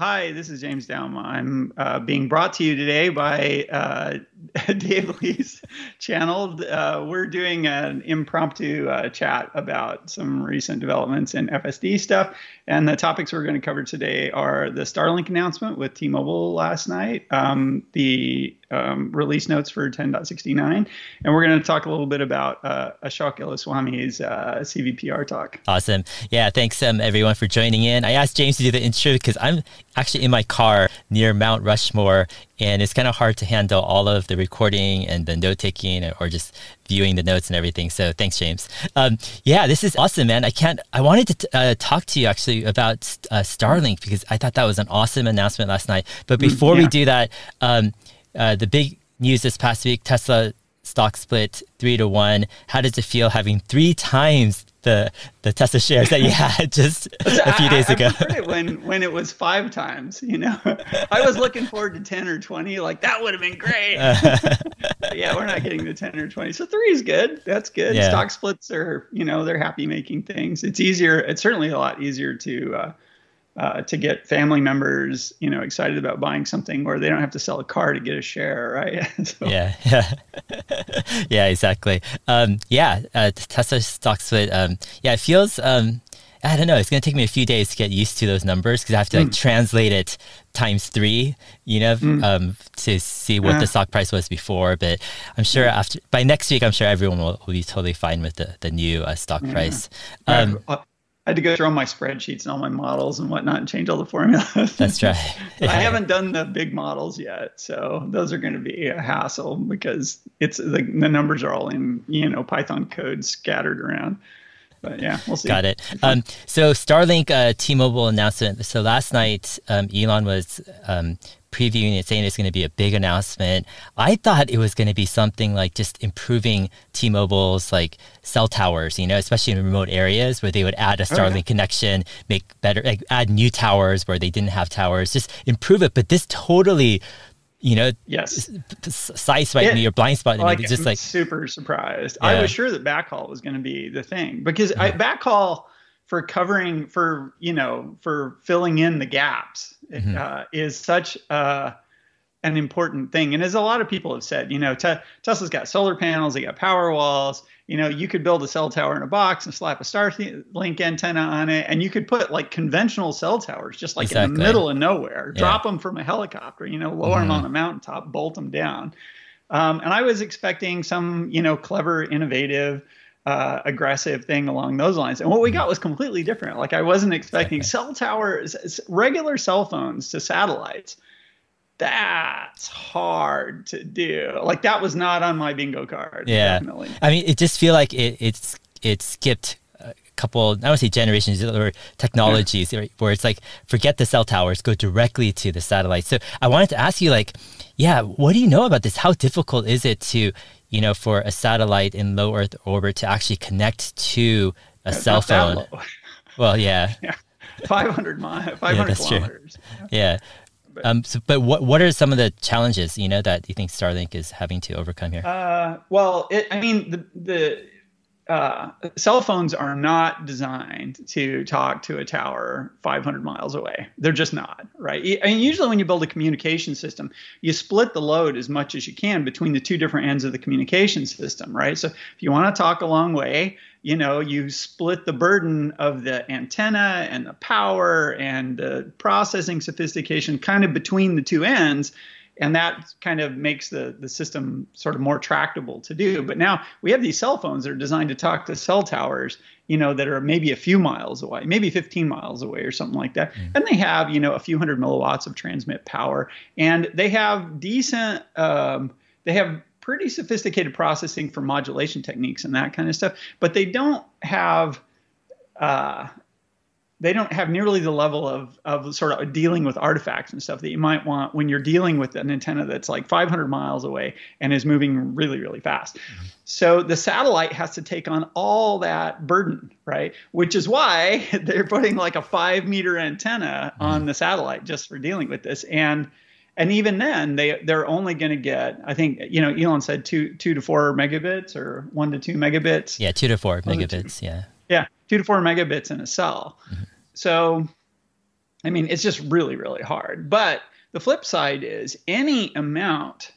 Hi, this is James Douma. I'm uh, being brought to you today by uh, Dave Lee's channel. Uh, we're doing an impromptu uh, chat about some recent developments in FSD stuff. And the topics we're going to cover today are the Starlink announcement with T Mobile last night, um, the um, release notes for 10.69, and we're going to talk a little bit about uh, Ashok Elluswamy's uh, CVPR talk. Awesome. Yeah, thanks um, everyone for joining in. I asked James to do the intro because I'm actually in my car near Mount Rushmore, and it's kind of hard to handle all of the recording and the note taking or just viewing the notes and everything. So thanks, James. Um, yeah, this is awesome, man. I can't. I wanted to t- uh, talk to you actually about uh, Starlink because I thought that was an awesome announcement last night. But mm, before mm, yeah. we do that. Um, uh, the big news this past week Tesla stock split three to one. How does it feel having three times the the Tesla shares that you had just a few days ago? I, when when it was five times, you know, I was looking forward to ten or twenty. Like that would have been great. yeah, we're not getting the ten or twenty. So three is good. That's good. Yeah. Stock splits are you know they're happy making things. It's easier. It's certainly a lot easier to. Uh, uh, to get family members, you know, excited about buying something where they don't have to sell a car to get a share, right? so. Yeah, yeah, yeah, exactly. Um, yeah, uh, Tesla stocks split. Um, yeah, it feels. Um, I don't know. It's going to take me a few days to get used to those numbers because I have to like mm. translate it times three, you know, mm. um, to see what yeah. the stock price was before. But I'm sure after by next week, I'm sure everyone will, will be totally fine with the the new uh, stock yeah. price. Um, had to go through all my spreadsheets and all my models and whatnot and change all the formulas. That's right. I haven't done the big models yet, so those are going to be a hassle because it's the, the numbers are all in you know Python code scattered around. But yeah, we'll see. Got it. Um, so Starlink uh, T-Mobile announcement. So last night, um, Elon was um, previewing it, saying it's going to be a big announcement. I thought it was going to be something like just improving T-Mobile's like cell towers, you know, especially in remote areas where they would add a oh, Starlink okay. connection, make better, like add new towers where they didn't have towers, just improve it. But this totally you know, yes, sideswipe me or blind spot me. Like, just I'm like super surprised. Yeah. I was sure that backhaul was going to be the thing because I, mm-hmm. backhaul for covering for you know for filling in the gaps mm-hmm. uh, is such uh, an important thing. And as a lot of people have said, you know, te- Tesla's got solar panels, they got power walls. You know, you could build a cell tower in a box and slap a Starlink antenna on it, and you could put like conventional cell towers just like exactly. in the middle of nowhere, yeah. drop them from a helicopter, you know, lower mm-hmm. them on a mountaintop, bolt them down. Um, and I was expecting some, you know, clever, innovative uh, aggressive thing along those lines. And what we got was completely different. Like I wasn't expecting cell towers, regular cell phones to satellites. That's hard to do. Like that was not on my bingo card. Yeah, definitely. I mean, it just feel like it it's it skipped a couple. I don't say generations or technologies yeah. where it's like forget the cell towers, go directly to the satellites. So I wanted to ask you, like, yeah, what do you know about this? How difficult is it to you know, for a satellite in low Earth orbit to actually connect to a cell phone. Well, yeah. yeah. 500 miles, 500 yeah, kilometers. True. Yeah. But, um, so, but what what are some of the challenges you know that you think Starlink is having to overcome here? Uh, well, it, I mean the the uh, cell phones are not designed to talk to a tower 500 miles away. They're just not, right? I mean, usually when you build a communication system, you split the load as much as you can between the two different ends of the communication system, right? So if you want to talk a long way, you know, you split the burden of the antenna and the power and the processing sophistication kind of between the two ends and that kind of makes the the system sort of more tractable to do. But now we have these cell phones that are designed to talk to cell towers, you know, that are maybe a few miles away, maybe 15 miles away or something like that, mm. and they have you know a few hundred milliwatts of transmit power, and they have decent, um, they have pretty sophisticated processing for modulation techniques and that kind of stuff, but they don't have uh, they don't have nearly the level of, of sort of dealing with artifacts and stuff that you might want when you're dealing with an antenna that's like 500 miles away and is moving really, really fast. Mm-hmm. So the satellite has to take on all that burden, right? Which is why they're putting like a five meter antenna mm-hmm. on the satellite just for dealing with this. And and even then they they're only going to get i think you know elon said two two to four megabits or one to two megabits yeah two to four megabits yeah yeah two to four megabits in a cell. Mm-hmm. So I mean, it's just really, really hard. But the flip side is any amount.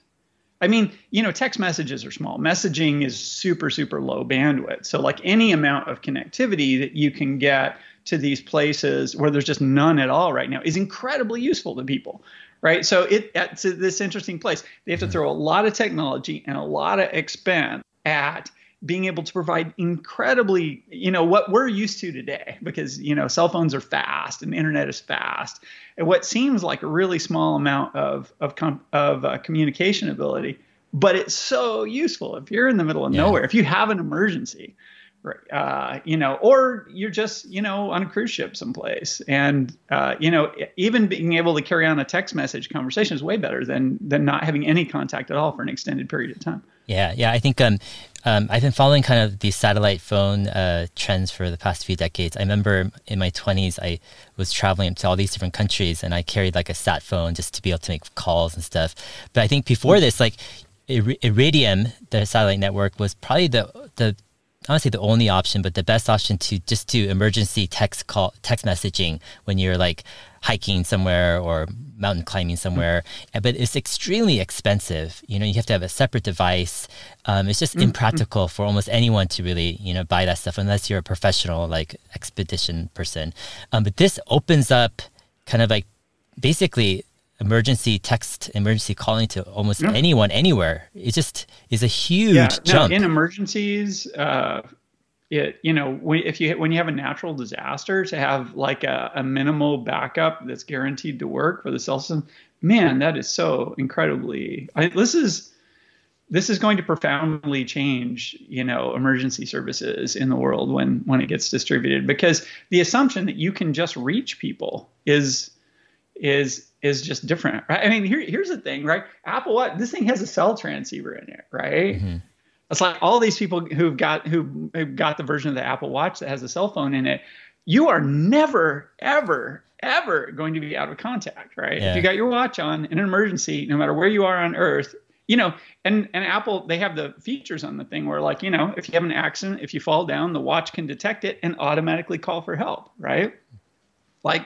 I mean, you know, text messages are small. Messaging is super, super low bandwidth. So, like any amount of connectivity that you can get to these places where there's just none at all right now is incredibly useful to people right so it, it's this interesting place they have to throw a lot of technology and a lot of expense at being able to provide incredibly, you know, what we're used to today, because you know, cell phones are fast and internet is fast, and what seems like a really small amount of of com- of uh, communication ability, but it's so useful if you're in the middle of yeah. nowhere, if you have an emergency, uh, you know, or you're just, you know, on a cruise ship someplace, and uh, you know, even being able to carry on a text message conversation is way better than than not having any contact at all for an extended period of time. Yeah, yeah, I think um, um, I've been following kind of these satellite phone uh, trends for the past few decades. I remember in my 20s, I was traveling to all these different countries, and I carried like a sat phone just to be able to make calls and stuff. But I think before this, like Iridium, the satellite network, was probably the the say the only option, but the best option to just do emergency text call, text messaging when you're like hiking somewhere or mountain climbing somewhere. Mm-hmm. But it's extremely expensive. You know, you have to have a separate device. Um, it's just mm-hmm. impractical for almost anyone to really, you know, buy that stuff unless you're a professional like expedition person. Um, but this opens up kind of like basically emergency text, emergency calling to almost yeah. anyone, anywhere. It just is a huge yeah, jump. In emergencies, uh, it you know if you when you have a natural disaster to have like a, a minimal backup that's guaranteed to work for the cell system, man, that is so incredibly. I, this is this is going to profoundly change you know emergency services in the world when when it gets distributed because the assumption that you can just reach people is is is just different. Right? I mean, here, here's the thing, right? Apple Watch, this thing has a cell transceiver in it, right? Mm-hmm. It's like all these people who've got who have got the version of the Apple Watch that has a cell phone in it. You are never, ever, ever going to be out of contact, right? Yeah. If you got your watch on in an emergency, no matter where you are on Earth, you know, and and Apple they have the features on the thing where like you know if you have an accident, if you fall down, the watch can detect it and automatically call for help, right? Like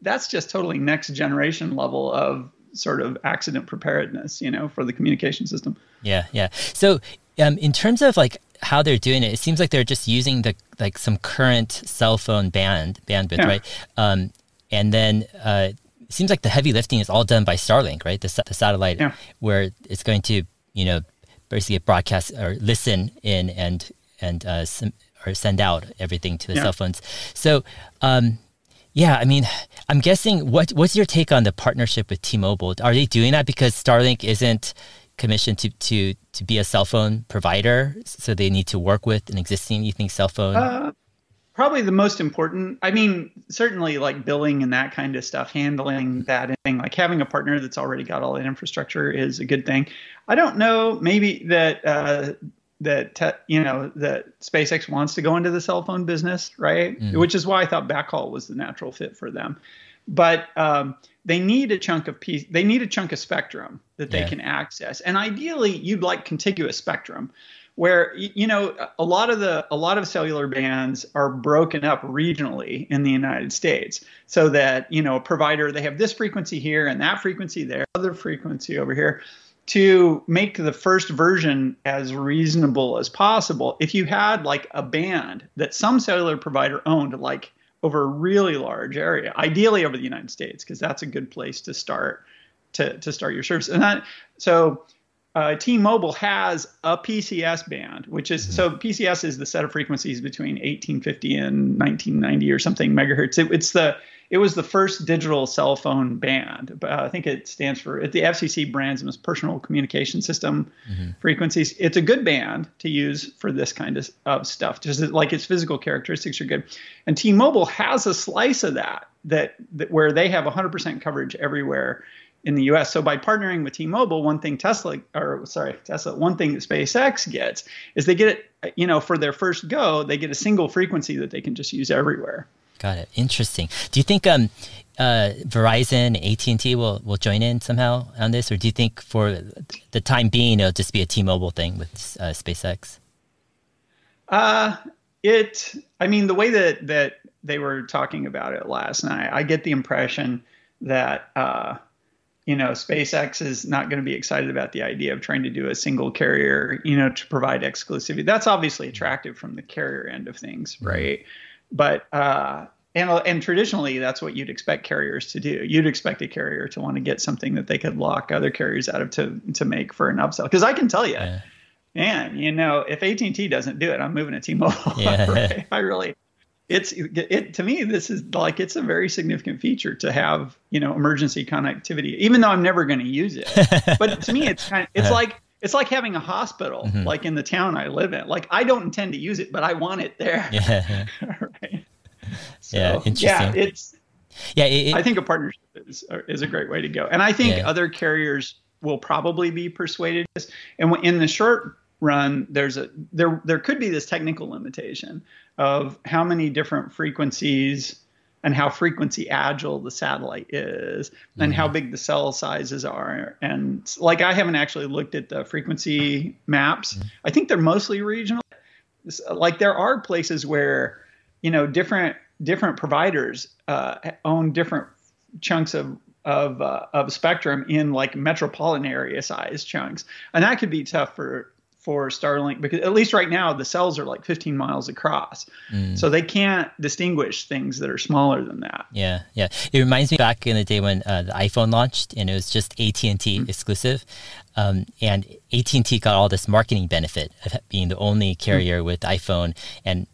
that's just totally next generation level of sort of accident preparedness, you know, for the communication system. Yeah, yeah. So, um, in terms of like how they're doing it, it seems like they're just using the like some current cell phone band bandwidth, yeah. right? Um, and then uh, it seems like the heavy lifting is all done by Starlink, right? The, the satellite yeah. where it's going to, you know, basically broadcast or listen in and and uh, or send out everything to the yeah. cell phones. So. Um, yeah, I mean, I'm guessing what what's your take on the partnership with T-Mobile? Are they doing that because Starlink isn't commissioned to to to be a cell phone provider, so they need to work with an existing you think cell phone? Uh, probably the most important. I mean, certainly like billing and that kind of stuff, handling that thing, like having a partner that's already got all that infrastructure is a good thing. I don't know, maybe that. Uh, that te- you know that SpaceX wants to go into the cell phone business, right? Mm. Which is why I thought backhaul was the natural fit for them. But um, they need a chunk of piece. They need a chunk of spectrum that they yeah. can access, and ideally, you'd like contiguous spectrum, where you know a lot of the a lot of cellular bands are broken up regionally in the United States, so that you know a provider they have this frequency here and that frequency there, other frequency over here to make the first version as reasonable as possible, if you had like a band that some cellular provider owned, like over a really large area, ideally over the United States, because that's a good place to start to, to start your service. And that so uh, T-Mobile has a PCS band, which is mm-hmm. so PCS is the set of frequencies between 1850 and 1990 or something megahertz. It, it's the it was the first digital cell phone band. Uh, I think it stands for the FCC brands them as personal communication system mm-hmm. frequencies. It's a good band to use for this kind of, of stuff, just like its physical characteristics are good. And T-Mobile has a slice of that that, that where they have 100% coverage everywhere in the US. So by partnering with T-Mobile, one thing Tesla or sorry, Tesla, one thing that SpaceX gets is they get it, you know, for their first go, they get a single frequency that they can just use everywhere. Got it. Interesting. Do you think um, uh, Verizon, and T will will join in somehow on this, or do you think for the time being it'll just be a T-Mobile thing with uh, SpaceX? Uh, it. I mean, the way that that they were talking about it last night. I get the impression that uh, you know SpaceX is not going to be excited about the idea of trying to do a single carrier, you know, to provide exclusivity. That's obviously attractive from the carrier end of things, mm-hmm. right? But uh, and and traditionally that's what you'd expect carriers to do. You'd expect a carrier to want to get something that they could lock other carriers out of to to make for an upsell. Because I can tell you. Yeah man, you know, if AT and T doesn't do it, I'm moving to T-Mobile. Yeah. right? I really, it's it to me. This is like it's a very significant feature to have, you know, emergency connectivity. Even though I'm never going to use it, but to me, it's kind of it's uh-huh. like it's like having a hospital, mm-hmm. like in the town I live in. Like I don't intend to use it, but I want it there. Yeah. right. So, yeah. Interesting. Yeah. It's. Yeah. It, it, I think a partnership is is a great way to go, and I think yeah. other carriers will probably be persuaded. And in the short run, there's a there there could be this technical limitation of how many different frequencies and how frequency agile the satellite is and mm-hmm. how big the cell sizes are and like i haven't actually looked at the frequency maps mm-hmm. i think they're mostly regional like there are places where you know different different providers uh, own different chunks of of uh, of spectrum in like metropolitan area size chunks and that could be tough for for Starlink because at least right now the cells are like 15 miles across, mm. so they can't distinguish things that are smaller than that. Yeah, yeah. It reminds me back in the day when uh, the iPhone launched and it was just AT and T mm. exclusive, um, and AT and T got all this marketing benefit of being the only carrier mm. with iPhone and.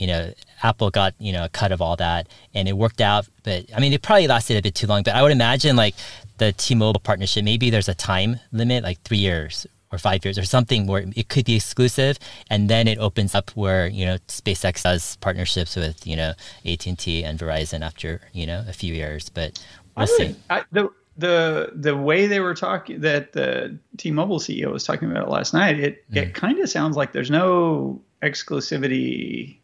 You know, Apple got you know a cut of all that, and it worked out. But I mean, it probably lasted a bit too long. But I would imagine like the T-Mobile partnership, maybe there's a time limit, like three years or five years or something where it could be exclusive and then it opens up where you know SpaceX does partnerships with you know AT&T and Verizon after you know a few years but we'll see I, the the the way they were talking that the T-Mobile CEO was talking about it last night it mm. it kind of sounds like there's no exclusivity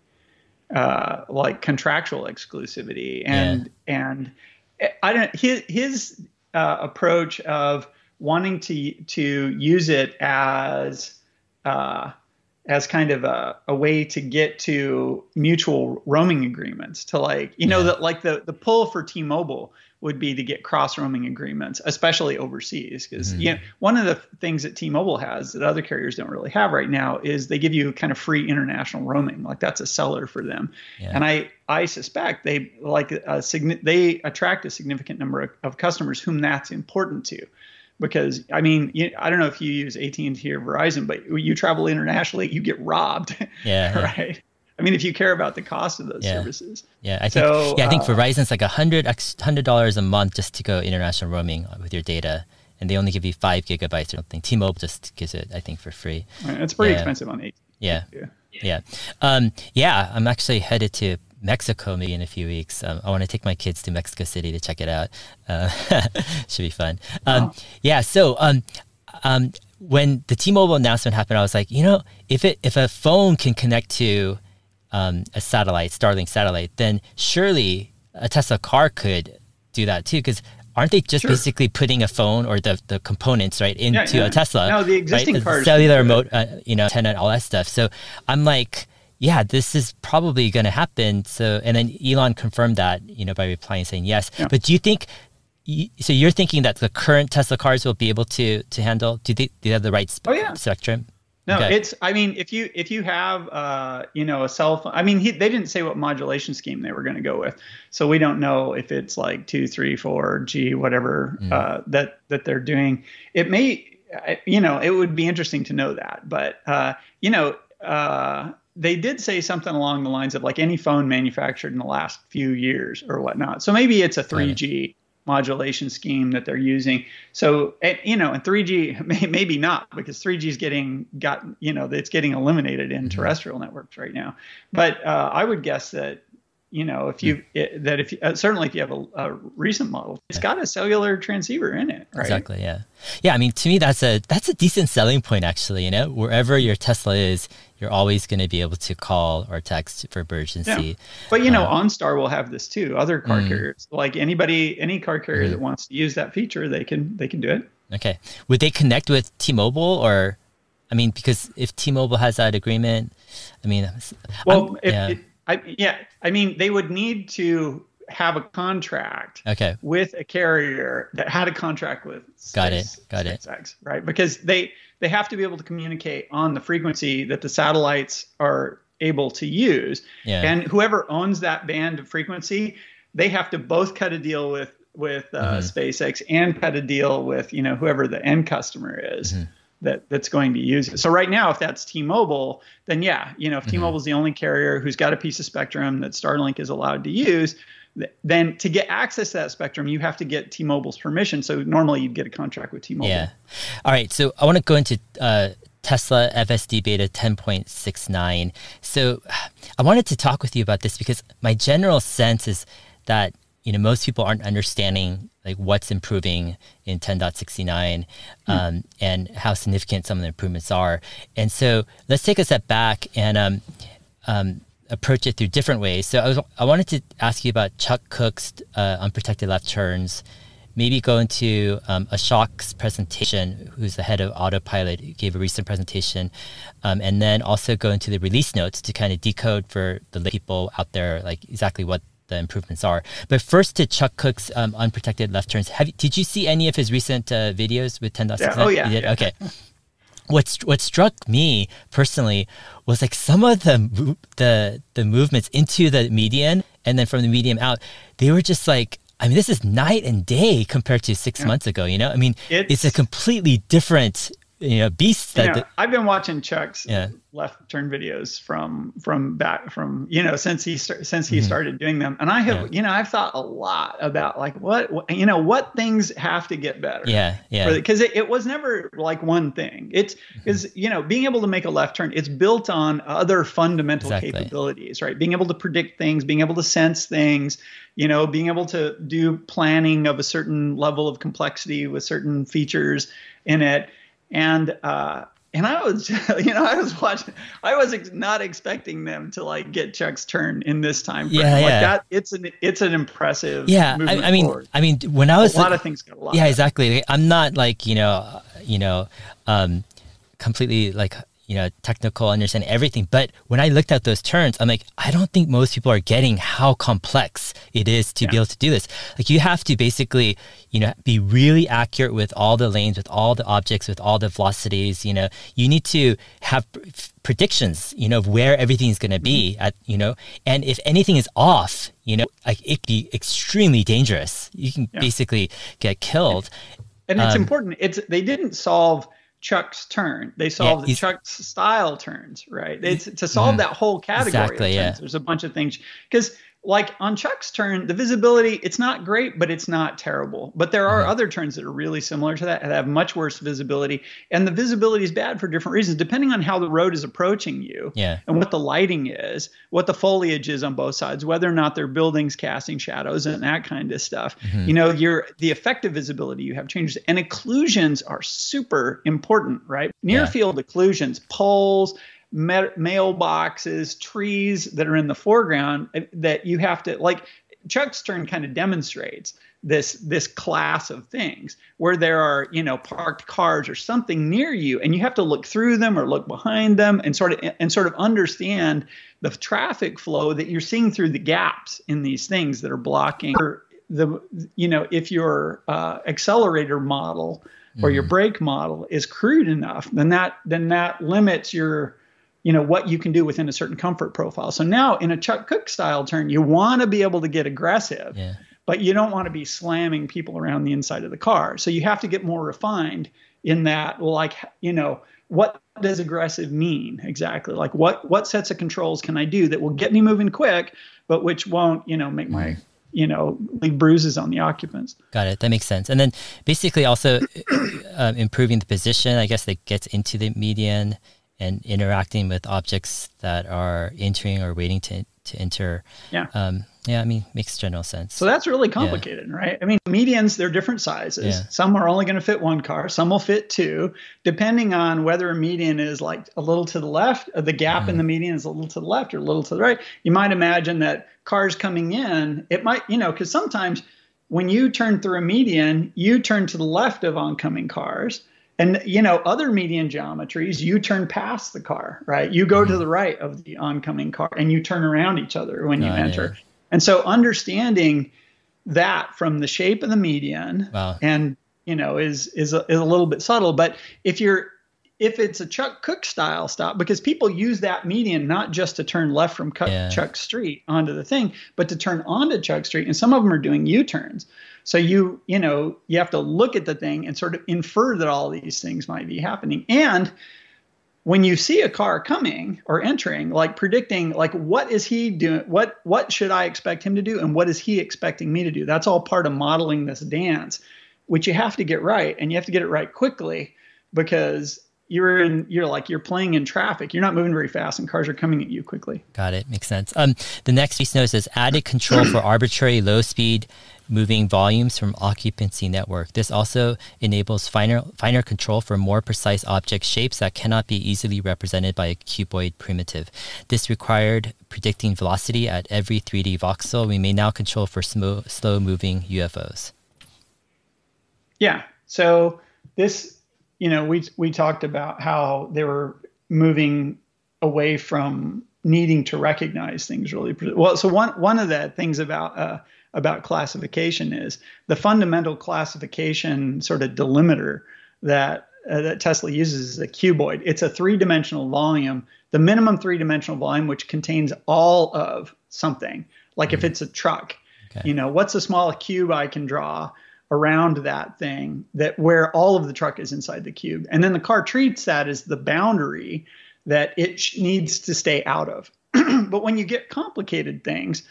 uh, like contractual exclusivity and yeah. and I don't his his uh, approach of wanting to to use it as uh, as kind of a, a way to get to mutual roaming agreements to like you know that like the the pull for T-Mobile would be to get cross roaming agreements especially overseas because mm-hmm. you know one of the things that T-Mobile has that other carriers don't really have right now is they give you kind of free international roaming like that's a seller for them yeah. and I I suspect they like a they attract a significant number of, of customers whom that's important to because I mean, you, I don't know if you use AT and T or Verizon, but you travel internationally, you get robbed. Yeah. right. I mean, if you care about the cost of those yeah. services. Yeah, I think. So, yeah, I think uh, Verizon's like a hundred hundred dollars a month just to go international roaming with your data, and they only give you five gigabytes or something. T-Mobile just gives it, I think, for free. It's pretty yeah. expensive on AT. Yeah. Yeah. Yeah. Um, yeah. I'm actually headed to Mexico maybe in a few weeks. Um, I want to take my kids to Mexico City to check it out. Uh, should be fun. Um, wow. Yeah. So um, um, when the T-Mobile announcement happened, I was like, you know, if it if a phone can connect to um, a satellite, Starlink satellite, then surely a Tesla car could do that too. Because aren't they just sure. basically putting a phone or the, the components right into yeah, yeah. a Tesla? No, the existing right? cars, cellular remote, uh, you know, antenna, all that stuff. So I'm like yeah, this is probably going to happen. So, and then Elon confirmed that, you know, by replying saying yes. Yeah. But do you think? So you're thinking that the current Tesla cars will be able to to handle? Do they, do they have the right spe- oh, yeah. spectrum? No, okay. it's. I mean, if you if you have, uh, you know, a cell phone. I mean, he, they didn't say what modulation scheme they were going to go with, so we don't know if it's like two, three, four G, whatever mm. uh, that that they're doing. It may, you know, it would be interesting to know that, but uh, you know, uh, they did say something along the lines of like any phone manufactured in the last few years or whatnot. So maybe it's a 3G right. modulation scheme that they're using. So you know, and 3G may, maybe not because 3G is getting got you know it's getting eliminated in mm-hmm. terrestrial networks right now. But uh, I would guess that you know if you it, that if you, uh, certainly if you have a, a, recent model it's got a cellular transceiver in it right? exactly yeah yeah i mean to me that's a that's a decent selling point actually you know wherever your tesla is you're always going to be able to call or text for emergency yeah. but you know um, onstar will have this too other car mm, carriers like anybody any car carrier mm. that wants to use that feature they can they can do it okay would they connect with t-mobile or i mean because if t-mobile has that agreement i mean well if, yeah. it, I, yeah, I mean, they would need to have a contract okay. with a carrier that had a contract with SpaceX, got it got it right because they they have to be able to communicate on the frequency that the satellites are able to use yeah. and whoever owns that band of frequency they have to both cut a deal with with uh, mm-hmm. SpaceX and cut a deal with you know whoever the end customer is mm-hmm. That that's going to use it. So right now, if that's T-Mobile, then yeah, you know if mm-hmm. T-Mobile is the only carrier who's got a piece of spectrum that Starlink is allowed to use, then to get access to that spectrum, you have to get T-Mobile's permission. So normally you'd get a contract with T-Mobile. Yeah. All right. So I want to go into uh, Tesla FSD Beta 10.69. So I wanted to talk with you about this because my general sense is that you know most people aren't understanding like what's improving in 10.69 hmm. um, and how significant some of the improvements are. And so let's take a step back and um, um, approach it through different ways. So I, was, I wanted to ask you about Chuck Cook's uh, unprotected left turns. Maybe go into um, Ashok's presentation, who's the head of Autopilot, who gave a recent presentation, um, and then also go into the release notes to kind of decode for the people out there, like exactly what the improvements are. But first to Chuck Cook's um, unprotected left turns. Have, you, did you see any of his recent uh, videos with 10.6? Yeah. Oh yeah. yeah. Okay. What's what struck me personally was like some of the the the movements into the median and then from the medium out, they were just like I mean, this is night and day compared to six yeah. months ago. You know, I mean, it's, it's, a completely different you know beasts that, you know, I've been watching Chuck's yeah. left turn videos from from back from you know since he since he mm-hmm. started doing them and I have yeah. you know I've thought a lot about like what, what, you know what things have to get better yeah yeah because it, it was never like one thing it's is mm-hmm. you know being able to make a left turn it's built on other fundamental exactly. capabilities right being able to predict things being able to sense things you know being able to do planning of a certain level of complexity with certain features in it and uh, and I was, you know, I was watching. I was ex- not expecting them to like get Chuck's turn in this time frame. Yeah, like yeah. that. It's an it's an impressive. Yeah, I, I, mean, forward. I mean, when I was a lot of things got a lot. Yeah, exactly. I'm not like you know, you know, um, completely like you know, technical, understand everything. But when I looked at those turns, I'm like, I don't think most people are getting how complex it is to yeah. be able to do this. Like you have to basically, you know, be really accurate with all the lanes, with all the objects, with all the velocities. You know, you need to have predictions, you know, of where everything is going to be mm-hmm. at, you know, and if anything is off, you know, like it be extremely dangerous. You can yeah. basically get killed. And it's um, important. It's they didn't solve Chuck's turn. They solve yeah, Chuck's style turns, right? It's to solve mm-hmm. that whole category. Exactly. Yeah. There's a bunch of things because like on Chuck's turn, the visibility, it's not great, but it's not terrible. But there are mm-hmm. other turns that are really similar to that that have much worse visibility. And the visibility is bad for different reasons, depending on how the road is approaching you yeah. and what the lighting is, what the foliage is on both sides, whether or not there are buildings casting shadows and that kind of stuff. Mm-hmm. You know, your the effective visibility you have changes. And occlusions are super important, right? Near yeah. field occlusions, poles, mailboxes, trees that are in the foreground uh, that you have to like. Chuck's turn kind of demonstrates this this class of things where there are you know parked cars or something near you and you have to look through them or look behind them and sort of and sort of understand the traffic flow that you're seeing through the gaps in these things that are blocking the you know if your uh, accelerator model or mm. your brake model is crude enough then that then that limits your you know what you can do within a certain comfort profile. So now in a Chuck Cook style turn, you want to be able to get aggressive, yeah. but you don't want to be slamming people around the inside of the car. So you have to get more refined in that, like you know what does aggressive mean exactly? Like what what sets of controls can I do that will get me moving quick, but which won't you know make my you know leave bruises on the occupants. Got it. That makes sense. And then basically also uh, improving the position. I guess that gets into the median and interacting with objects that are entering or waiting to to enter. Yeah. Um, yeah, I mean, makes general sense. So that's really complicated, yeah. right? I mean, medians, they're different sizes. Yeah. Some are only going to fit one car, some will fit two, depending on whether a median is like a little to the left, the gap mm. in the median is a little to the left or a little to the right. You might imagine that cars coming in, it might, you know, because sometimes when you turn through a median, you turn to the left of oncoming cars And you know, other median geometries, you turn past the car, right? You go to mm-hmm. the right of the oncoming car and you turn around each other when you oh, enter. Yeah. And so understanding that from the shape of the median wow. and you know is is a, is a little bit subtle but if you're if it's a Chuck Cook style stop, because people use that median not just to turn left from Chuck, yeah. Chuck Street onto the thing, but to turn onto Chuck Street, and some of them are doing U-turns. So you you know you have to look at the thing and sort of infer that all these things might be happening. And when you see a car coming or entering, like predicting, like what is he doing? What what should I expect him to do, and what is he expecting me to do? That's all part of modeling this dance, which you have to get right, and you have to get it right quickly because you're in you're like you're playing in traffic you're not moving very fast and cars are coming at you quickly got it makes sense um, the next piece note says added control for arbitrary low speed moving volumes from occupancy network. This also enables finer finer control for more precise object shapes that cannot be easily represented by a cuboid primitive. This required predicting velocity at every 3d voxel. We may now control for slow, slow moving ufos yeah. So this you know, we we talked about how they were moving away from needing to recognize things really well. So one one of the things about uh, about classification is the fundamental classification sort of delimiter that uh, that Tesla uses is a cuboid. It's a three-dimensional volume, the minimum three-dimensional volume, which contains all of something. Like mm-hmm. if it's a truck, okay. you know, what's the smallest cube I can draw? around that thing that where all of the truck is inside the cube. And then the car treats that as the boundary that it sh- needs to stay out of. but when you get complicated things,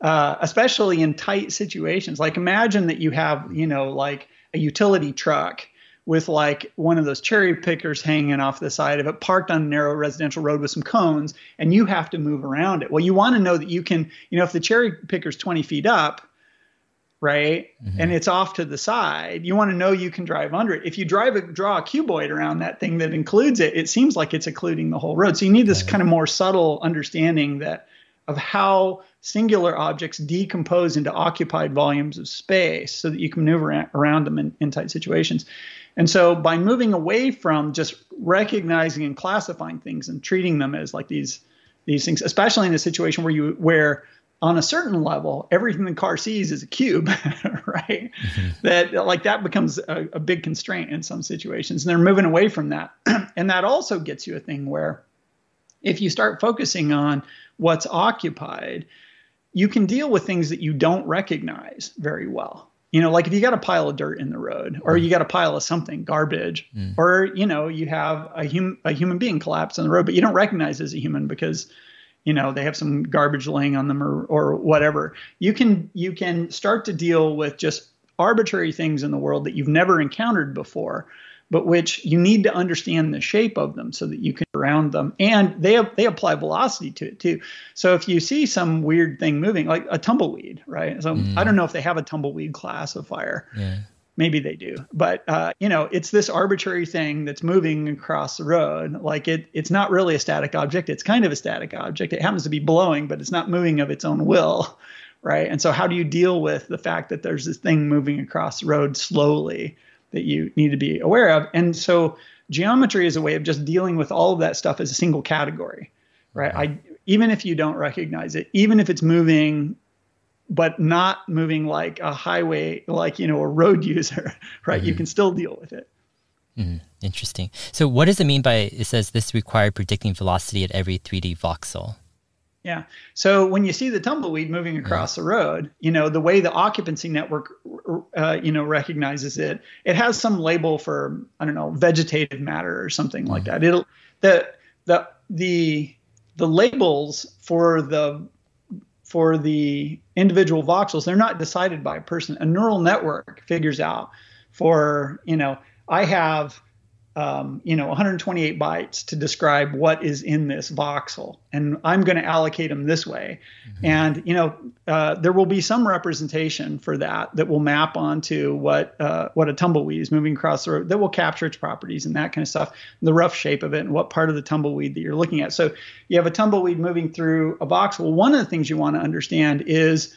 uh, especially in tight situations, like imagine that you have, you know, like a utility truck with like one of those cherry pickers hanging off the side of it, parked on a narrow residential road with some cones, and you have to move around it. Well, you want to know that you can, you know, if the cherry picker's 20 feet up, right? Mm-hmm. And it's off to the side. You want to know you can drive under it. If you drive a draw a cuboid around that thing that includes it, it seems like it's occluding the whole road. So you need this kind of more subtle understanding that of how singular objects decompose into occupied volumes of space so that you can maneuver around them in, in tight situations. And so by moving away from just recognizing and classifying things and treating them as like these these things, especially in a situation where you where on a certain level, everything the car sees is a cube, right? Mm-hmm. That like that becomes a, a, big constraint in some situations, and they're moving away from that. and that also gets you a thing where, if you start focusing on what's occupied, you can deal with things that you don't recognize very well. You know, like if you got a pile of dirt in the road, or you got a pile of something, garbage, mm. or you know, you have a human a human being collapse on the road, but you don't recognize as a human because you know they have some garbage laying on them or or whatever you can you can start to deal with just arbitrary things in the world that you've never encountered before but which you need to understand the shape of them so that you can around them. And they they apply velocity to it too. So if you see some weird thing moving like a tumbleweed right? So mm. i don't know if they have a tumbleweed classifier yeah. Maybe they do. But uh, you know it's this arbitrary thing that's moving across the road. Like it it's not really a static object. It's kind of a static object. It happens to be blowing but it's not moving of its own will right? And so how do you deal with the fact that there's this thing moving across the road slowly that you need to be aware of and so geometry is a way of just dealing with all of that stuff as a single category right i even if you don't recognize it even if it's moving but not moving like a highway, like, you know, a road user, right? Mm-hmm. You can still deal with it. Mm-hmm. Interesting. So, what does it mean by it says this required predicting velocity at every 3D voxel? Yeah. So when you see the tumbleweed moving across the road, you know the way the occupancy network, uh, you know, recognizes it. It has some label for I don't know vegetative matter or something mm-hmm. like that. It'll the the the the labels for the for the individual voxels, they're not decided by a person. A neural network figures out for, you know, I have um, you know 128 bytes to describe what is in this voxel. And i'm going to allocate them this way. Mm-hmm. and you know uh, there will be some representation for that that will map onto what uh, what a tumbleweed is moving across the road that will capture its properties and that kind of stuff the rough shape of it and what part of the tumbleweed that you're looking at. So you have a tumbleweed moving through a voxel. One of the things you want to understand is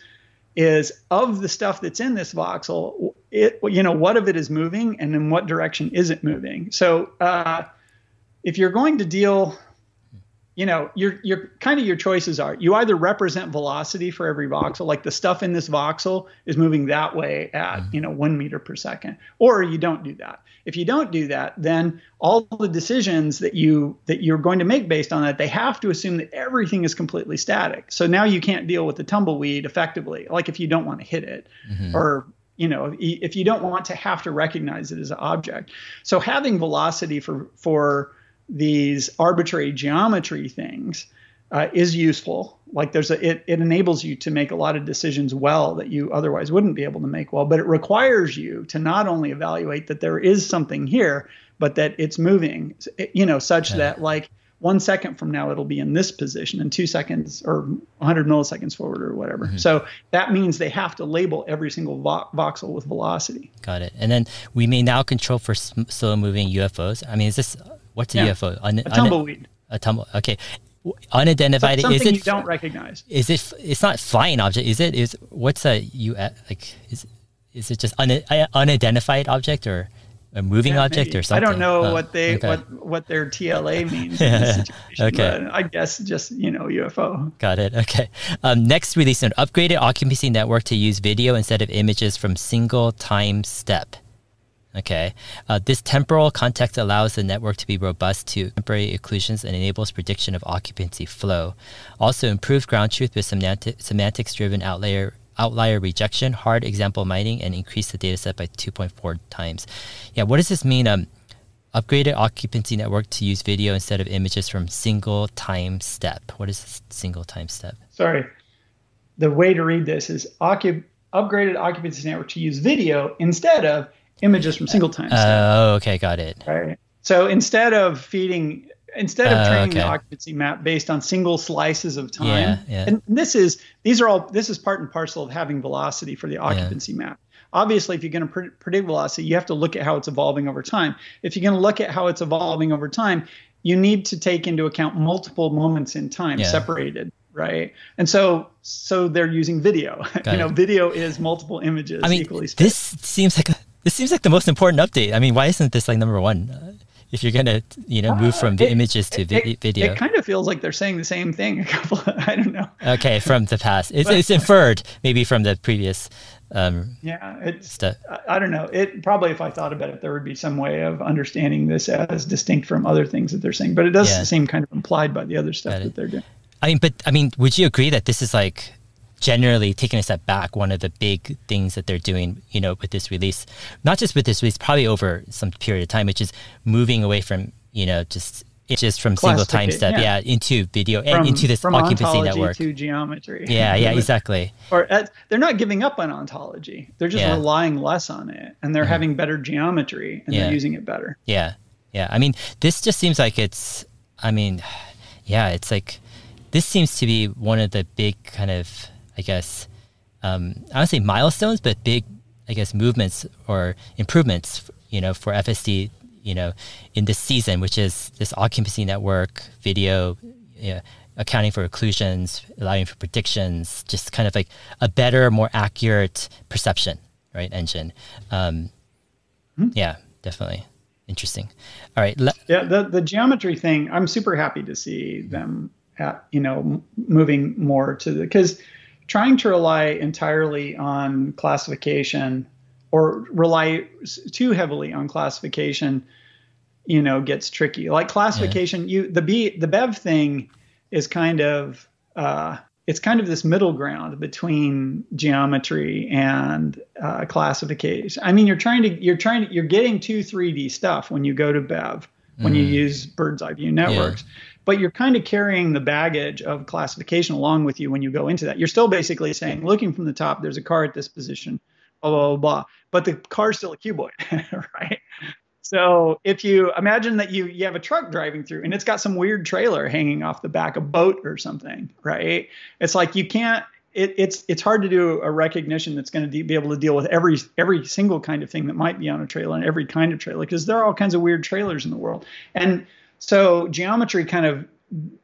is of the stuff that's in this voxel it you know what of it is moving and in what direction is it moving so uh, if you're going to deal you know your your kind of your choices are you either represent velocity for every voxel like the stuff in this voxel is moving that way at mm-hmm. you know one meter per second or you don't do that if you don't do that then all the decisions that you that you're going to make based on that they have to assume that everything is completely static so now you can't deal with the tumbleweed effectively like if you don't want to hit it mm-hmm. or you know if you don't want to have to recognize it as an object so having velocity for for these arbitrary geometry things uh, is useful. Like there's a, it, it enables you to make a lot of decisions well that you otherwise wouldn't be able to make well, but it requires you to not only evaluate that there is something here, but that it's moving, you know, such yeah. that like one second from now it'll be in this position and two seconds or 100 milliseconds forward or whatever. Mm-hmm. So that means they have to label every single vo- voxel with velocity. Got it. And then we may now control for slow moving UFOs. I mean, is this What's a yeah. UFO? Un- a tumbleweed. Un- a tumble. Okay. Unidentified. So is it? You don't recognize. Is it? It's not flying object. Is it? Is what's a you like? Is is it just un, unidentified object or? A moving yeah, object maybe. or something. I don't know oh, what they okay. what what their TLA means. yeah. okay. I guess just you know UFO. Got it. Okay. Um, next, release an upgraded occupancy network to use video instead of images from single time step. Okay, uh, this temporal context allows the network to be robust to temporary occlusions and enables prediction of occupancy flow. Also, improves ground truth with semantic, semantics-driven outlier outlier rejection, hard example mining, and increase the dataset by 2.4 times. Yeah, what does this mean? Um, upgraded occupancy network to use video instead of images from single time step. What is single time step? Sorry, the way to read this is occup- upgraded occupancy network to use video instead of images from single time. Step. Oh, okay, got it. Right. So instead of feeding, instead of uh, training okay. the occupancy map based on single slices of time, yeah, yeah. and this is these are all this is part and parcel of having velocity for the occupancy yeah. map. Obviously, if you're going to pre- predict velocity, you have to look at how it's evolving over time. If you're going to look at how it's evolving over time, you need to take into account multiple moments in time separated right? And so so they're using video. you know, video is multiple images I mean, equally. This seems like a this seems like the most important update. I mean, why isn't this like number one? Uh, if you're gonna, you know, move from uh, it, images to it, video, it kind of feels like they're saying the same thing. A couple, of, I don't know. Okay, from the past, it's, but, it's inferred maybe from the previous. Um, yeah, it's. Stuff. I, I don't know. It probably, if I thought about it, there would be some way of understanding this as distinct from other things that they're saying. But it does yeah. seem kind of implied by the other stuff that they're doing. I mean, but I mean, would you agree that this is like generally taking a step back, one of the big things that they're doing, you know, with this release, not just with this release, probably over some period of time, which is moving away from, you know, just just from single time step, yeah. yeah, into video from, and into this occupancy network to geometry. Yeah, yeah, exactly. or uh, they're not giving up on ontology; they're just yeah. relying less on it, and they're mm-hmm. having better geometry, and yeah. they're using it better. Yeah, yeah. I mean, this just seems like it's. I mean, yeah, it's like this seems to be one of the big kind of I guess, um, I don't say milestones, but big, I guess, movements or improvements, you know, for FSD, you know, in this season, which is this occupancy network, video, you know, accounting for occlusions, allowing for predictions, just kind of like a better, more accurate perception, right? Engine. Um, hmm. Yeah, definitely. Interesting. All right. Le- yeah, the, the geometry thing, I'm super happy to see them at, you know, moving more to the, because trying to rely entirely on classification or rely too heavily on classification you know gets tricky like classification yeah. you the b the bev thing is kind of uh, it's kind of this middle ground between geometry and uh, classification i mean you're trying to you're trying to you're getting 2 3d stuff when you go to bev when mm. you use bird's eye view networks yeah but you're kind of carrying the baggage of classification along with you when you go into that. You're still basically saying, looking from the top, there's a car at this position, blah, blah, blah, blah. But the car's still a cuboid, right? So if you imagine that you you have a truck driving through and it's got some weird trailer hanging off the back, a boat or something, right? It's like you can't. It, it's it's hard to do a recognition that's going to de- be able to deal with every every single kind of thing that might be on a trailer and every kind of trailer because there are all kinds of weird trailers in the world. And so geometry kind of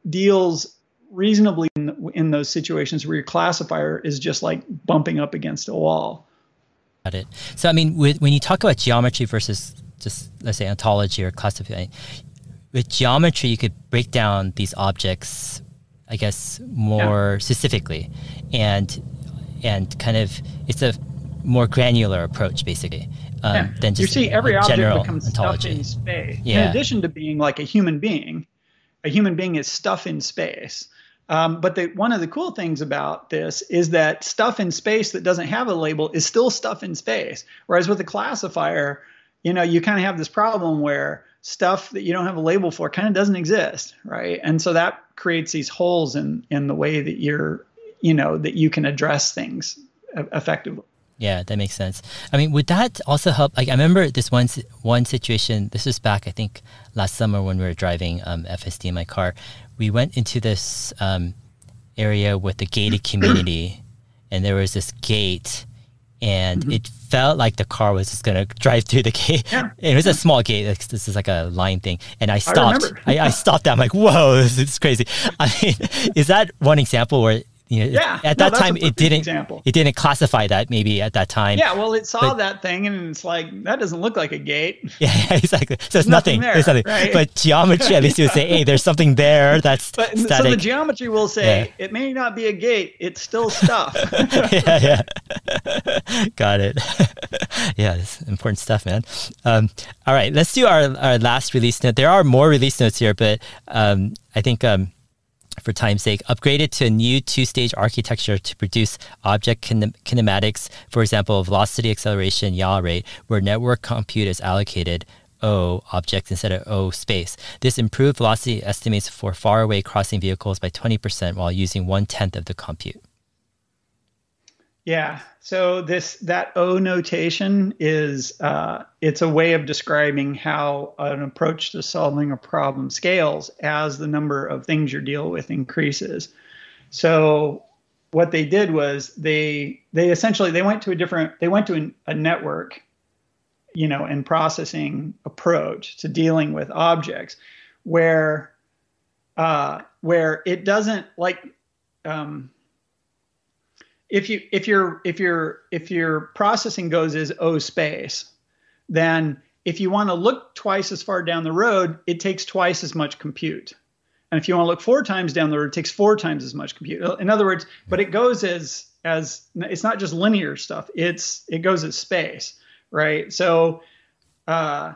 deals reasonably in, in, those situations where your classifier is just like bumping up against a wall. Got it. So, I mean, with, when you talk about geometry versus just, let's say, ontology or classifying, with geometry, you could break down these objects, I guess, more yeah. specifically, and and kind of it's a more granular approach, basically. Um, yeah. than just you see, every object becomes ontology. stuff in space. Yeah. In addition to being like a human being, a human being is stuff in space. Um, but the, one of the cool things about this is that stuff in space that doesn't have a label is still stuff in space. Whereas with a classifier, you know, you kind of have this problem where stuff that you don't have a label for kind of doesn't exist, right? And so that creates these holes in in the way that you're, you know, that you can address things effectively. Yeah, that makes sense. I mean, would that also help? Like, I remember this one one situation. This was back, I think, last summer when we were driving um, FSD in my car. We went into this um, area with the gated community, and there was this gate, and mm-hmm. it felt like the car was just gonna drive through the gate. Yeah. it was a small gate. Like, this is like a line thing, and I stopped. I, I, I stopped. I'm like, whoa, this is crazy. I mean, is that one example where you know, yeah, at that no, time it didn't example. it didn't classify that maybe at that time. Yeah, well, it saw but, that thing and it's like that doesn't look like a gate. Yeah, exactly. So it's nothing. nothing there, there's nothing. Right? But geometry at least you would say, hey, there's something there that's but, static. So the geometry will say yeah. it may not be a gate, it's still stuff. yeah, yeah. Got it. yeah, it's important stuff, man. Um, all right, let's do our, our last release note. There are more release notes here, but um, I think um, for time's sake, upgraded to a new two-stage architecture to produce object kin- kinematics, for example, velocity acceleration yaw rate, where network compute is allocated O objects instead of O space. This improved velocity estimates for far away crossing vehicles by 20% while using one tenth of the compute. Yeah. So this that O notation is uh, it's a way of describing how an approach to solving a problem scales as the number of things you deal with increases. So what they did was they they essentially they went to a different they went to an, a network, you know, and processing approach to dealing with objects, where uh, where it doesn't like um, if you if your if your if your processing goes as O space, then if you want to look twice as far down the road, it takes twice as much compute. And if you want to look four times down the road, it takes four times as much compute. In other words, but it goes as as it's not just linear stuff. It's it goes as space, right? So, uh,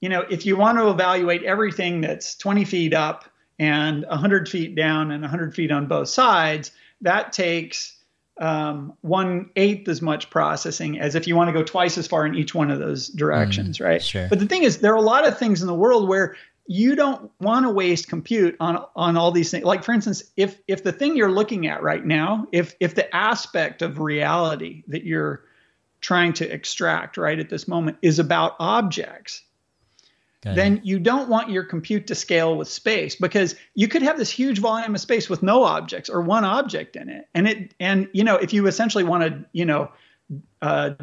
you know, if you want to evaluate everything that's 20 feet up and 100 feet down and 100 feet on both sides, that takes um, one eighth as much processing as if you want to go twice as far in each one of those directions, mm, right? Sure. But the thing is, there are a lot of things in the world where you don't want to waste compute on on all these things. Like for instance, if if the thing you're looking at right now, if if the aspect of reality that you're trying to extract right at this moment is about objects, then you don't want your compute to scale with space because you could have this huge volume of space with no objects or one object in it. And it and you know if you essentially want to you know uh,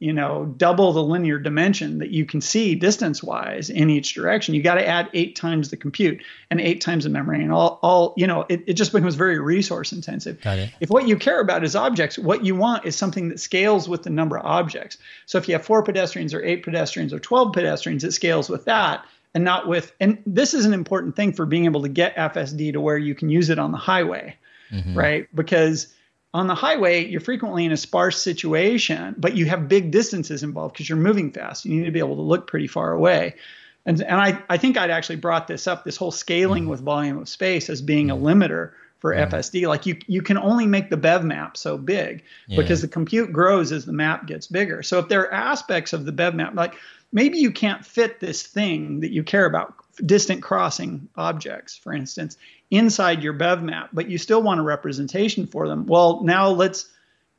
you know double the linear dimension that you can see distance wise in each direction you got to add eight times the compute and eight times the memory and all all you know it, it just becomes very resource intensive got it. if what you care about is objects what you want is something that scales with the number of objects so if you have four pedestrians or eight pedestrians or 12 pedestrians it scales with that and not with and this is an important thing for being able to get fsd to where you can use it on the highway mm-hmm. right because on the highway, you're frequently in a sparse situation, but you have big distances involved because you're moving fast. You need to be able to look pretty far away. And, and I, I think I'd actually brought this up this whole scaling mm. with volume of space as being a mm. limiter for yeah. FSD. Like you, you can only make the bev map so big yeah. because the compute grows as the map gets bigger. So if there are aspects of the bev map, like maybe you can't fit this thing that you care about, distant crossing objects, for instance, inside your bev map, but you still want a representation for them. Well, now let's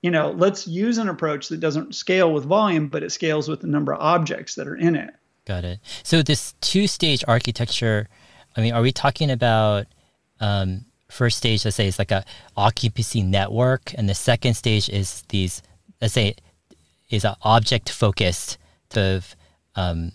you know, let's use an approach that doesn't scale with volume, but it scales with the number of objects that are in it. Got it. So this two-stage architecture, I mean, are we talking about um, first stage? Let's say it's like a occupancy network, and the second stage is these. Let's say is an object-focused of um,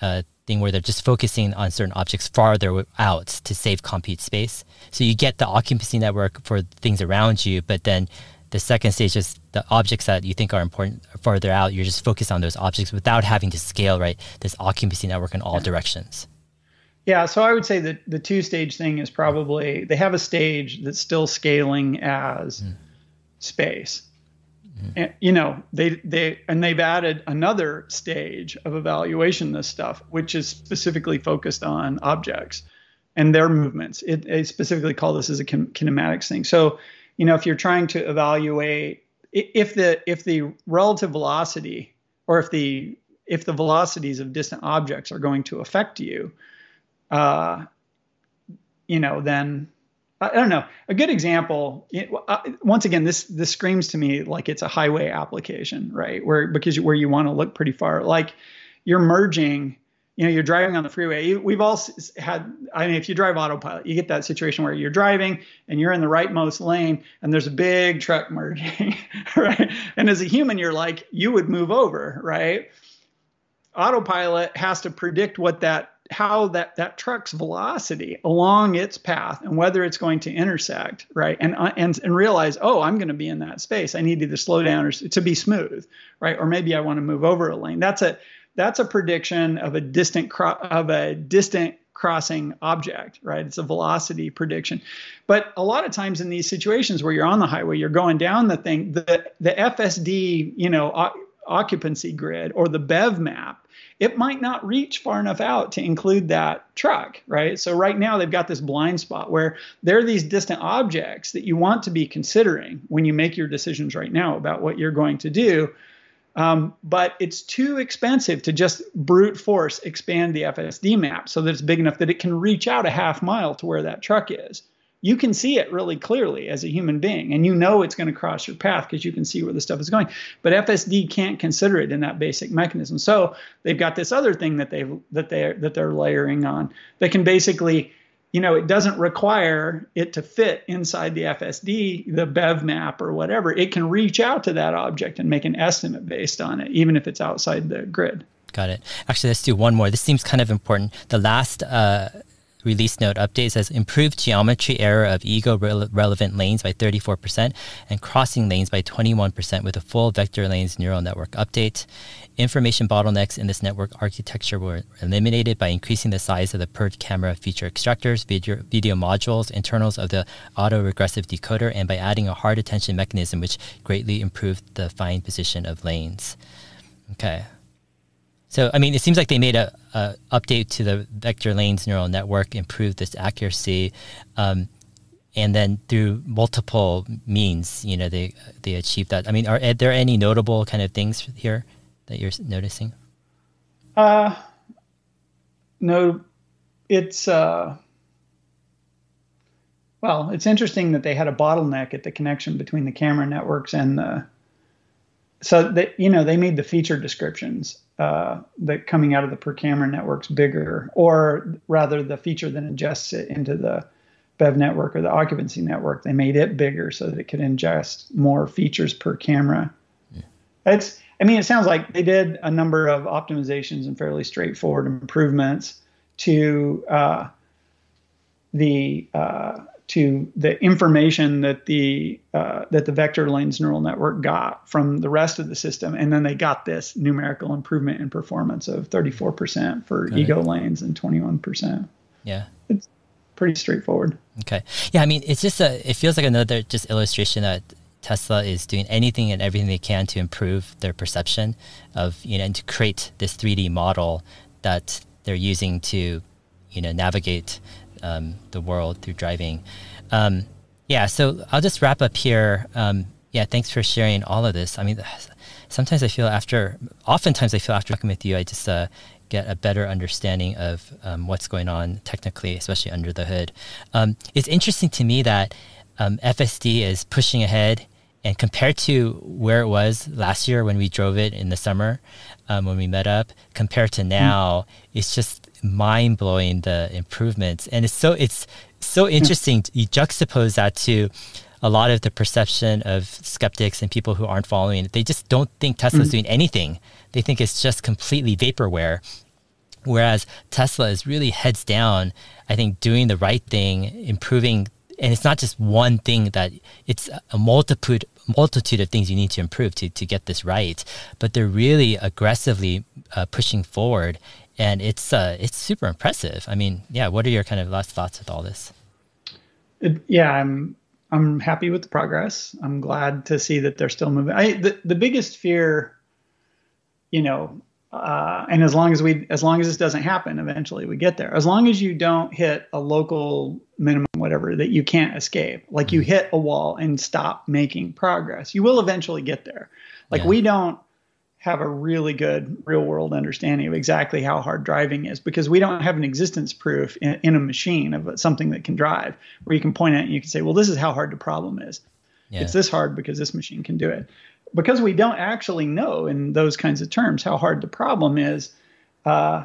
uh, thing where they're just focusing on certain objects farther out to save compute space. So you get the occupancy network for things around you, but then the second stage is the objects that you think are important farther out. You're just focused on those objects without having to scale right this occupancy network in all yeah. directions. Yeah, so I would say that the two stage thing is probably they have a stage that's still scaling as mm. space. Mm. And, you know, they they and they've added another stage of evaluation this stuff, which is specifically focused on objects and their movements. It, they specifically call this as a kinematics thing. So, you know, if you're trying to evaluate if the if the relative velocity or if the if the velocities of distant objects are going to affect you, uh, you know, then I don't know. A good example. It, once again, this this screams to me like it's a highway application, right? Where because you, where you want to look pretty far, like you're merging. You know, you're driving on the freeway. We've all had. I mean, if you drive autopilot, you get that situation where you're driving and you're in the rightmost lane, and there's a big truck merging, right? And as a human, you're like, you would move over, right? Autopilot has to predict what that how that that truck's velocity along its path and whether it's going to intersect right? And uh, and and realize oh i'm going to be in that space. I need to slow down or to be smooth right? Or maybe i want to move over a lane. That's a that's a prediction of a distant cro- of a distant crossing object right? It's a velocity prediction. But a lot of times in these situations where you're on the highway you're going down the thing the the fsd you know o- occupancy grid or the bev map it might not reach far enough out to include that truck, right? So right now they've got this blind spot where there are these distant objects that you want to be considering when you make your decisions right now about what you're going to do. Um, but it's too expensive to just brute force expand the FSD map so that it's big enough that it can reach out a half mile to where that truck is you can see it really clearly as a human being and you know it's going to cross your path because you can see where the stuff is going but fsd can't consider it in that basic mechanism so they've got this other thing that they that they that they're layering on that can basically you know it doesn't require it to fit inside the fsd the bev map or whatever it can reach out to that object and make an estimate based on it even if it's outside the grid Got it. Actually, let's do one more. This seems kind of important. The last uh, release note update says improved geometry error of ego relevant lanes by 34% and crossing lanes by 21% with a full vector lanes neural network update. Information bottlenecks in this network architecture were eliminated by increasing the size of the per camera feature extractors, video, video modules, internals of the auto-regressive decoder, and by adding a hard attention mechanism which greatly improved the fine position of lanes. Okay, so, I mean, it seems like they made a, a update to the vector lanes neural network, improved this accuracy, um, and then through multiple means, you know, they they achieved that. I mean, are, are there any notable kind of things here that you're noticing? Uh, no, it's uh, well, it's interesting that they had a bottleneck at the connection between the camera networks and the so that you know they made the feature descriptions uh, that coming out of the per camera networks bigger, or rather the feature that ingests it into the Bev network or the occupancy network. They made it bigger so that it could ingest more features per camera. Yeah. It's I mean, it sounds like they did a number of optimizations and fairly straightforward improvements to uh, the uh, to the information that the uh, that the vector lanes neural network got from the rest of the system, and then they got this numerical improvement in performance of 34% for ego lanes and 21%. Yeah, it's pretty straightforward. Okay, yeah, I mean, it's just a it feels like another just illustration that Tesla is doing anything and everything they can to improve their perception of you know and to create this 3D model that they're using to you know navigate um, the world through driving. Um, yeah, so I'll just wrap up here. Um, yeah, thanks for sharing all of this. I mean, sometimes I feel after, oftentimes I feel after talking with you, I just uh, get a better understanding of um, what's going on technically, especially under the hood. Um, it's interesting to me that um, FSD is pushing ahead and compared to where it was last year when we drove it in the summer, um, when we met up, compared to now, mm. it's just mind blowing the improvements, and it's so it's so interesting. you juxtapose that to a lot of the perception of skeptics and people who aren't following it. They just don't think Tesla's mm-hmm. doing anything. They think it's just completely vaporware. Whereas Tesla is really heads down, I think, doing the right thing, improving and it's not just one thing that it's a multitude multitude of things you need to improve to to get this right. But they're really aggressively uh, pushing forward, and it's uh, it's super impressive. I mean, yeah. What are your kind of last thoughts with all this? It, yeah, I'm I'm happy with the progress. I'm glad to see that they're still moving. I the, the biggest fear, you know, uh, and as long as we as long as this doesn't happen, eventually we get there. As long as you don't hit a local minimum, whatever that you can't escape, like you mm-hmm. hit a wall and stop making progress, you will eventually get there. Like yeah. we don't have a really good real world understanding of exactly how hard driving is because we don't have an existence proof in, in, a machine of something that can drive where you can point at and you can say, well, this is how hard the problem is. Yeah. It's this hard because this machine can do it. Because we don't actually know in those kinds of terms how hard the problem is, uh,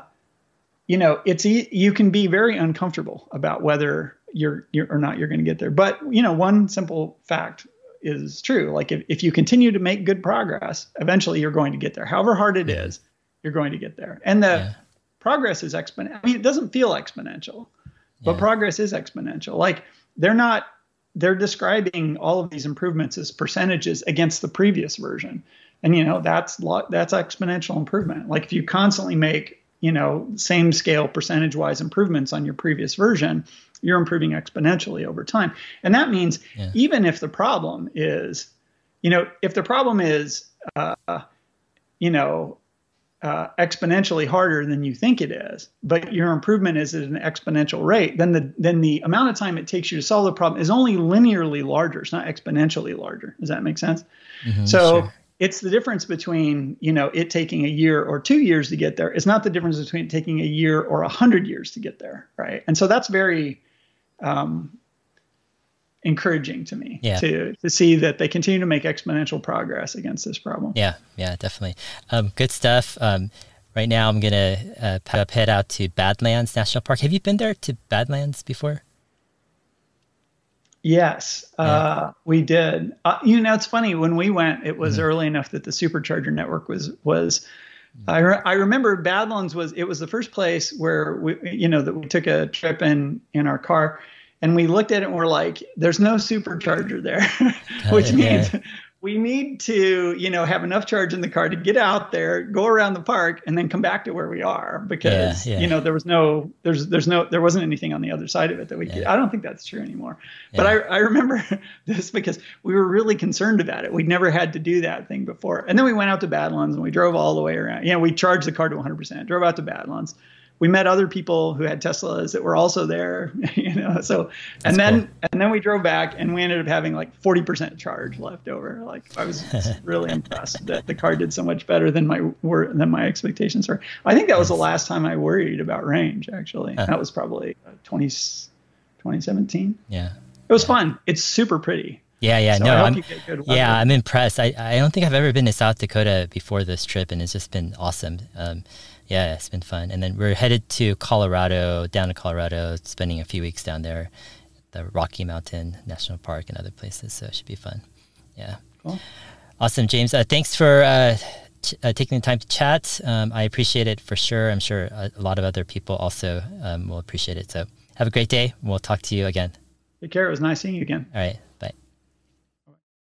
you know, it's you can be very uncomfortable about whether you're, you're or not you're going to get there. But you know, one simple fact is true. Like if, if you continue to make good progress, eventually you're going to get there. However hard it is, you're going to get there. And the yeah. progress is exponential. I mean, it doesn't feel exponential, but yeah. progress is exponential. Like they're not they're describing all of these improvements as percentages against the previous version. And you know, that's that's exponential improvement. Like if you constantly make you know, same scale percentage wise improvements on your previous version, you're improving exponentially over time. And that means yeah. even if the problem is, you know, if the problem is, uh, you know, uh, exponentially harder than you think it is, but your improvement is at an exponential rate, then the then the amount of time it takes you to solve the problem is only linearly larger. It's not exponentially larger. Does that make sense? Mm-hmm, so sure it's the difference between you know it taking a year or two years to get there it's not the difference between taking a year or a hundred years to get there right and so that's very um, encouraging to me yeah. to to see that they continue to make exponential progress against this problem yeah yeah definitely um, good stuff um, right now i'm gonna uh, head out to badlands national park have you been there to badlands before Yes, yeah. uh, we did. Uh, you know, it's funny when we went, it was mm-hmm. early enough that the supercharger network was was. I, re- I remember Badlands was it was the first place where we you know that we took a trip in in our car, and we looked at it and we're like, "There's no supercharger there," which means we need to, you know, have enough charge in the car to get out there, go around the park, and then come back to where we are because yeah, yeah. you know there was no, there's, there's no, there wasn't anything on the other side of it that we. Yeah. Could, I don't think that's true anymore. But I, I remember this because we were really concerned about it. We'd never had to do that thing before, and then we went out to Badlands and we drove all the way around. You know, we charged the car to 100%, drove out to Badlands we met other people who had Teslas that were also there, you know. So and then cool. and then we drove back and we ended up having like 40% charge left over. Like I was really impressed that the car did so much better than my were than my expectations were. I think that was the last time I worried about range actually. That was probably 20 2017. Yeah. It was yeah. fun. It's super pretty. Yeah, yeah, so no, I'm, yeah, I'm impressed. I, I don't think I've ever been to South Dakota before this trip, and it's just been awesome. Um, yeah, it's been fun. And then we're headed to Colorado, down to Colorado, spending a few weeks down there, the Rocky Mountain National Park and other places. So it should be fun. Yeah. Cool. Awesome, James. Uh, thanks for uh, t- uh, taking the time to chat. Um, I appreciate it for sure. I'm sure a, a lot of other people also um, will appreciate it. So have a great day. We'll talk to you again. Take care. It was nice seeing you again. All right.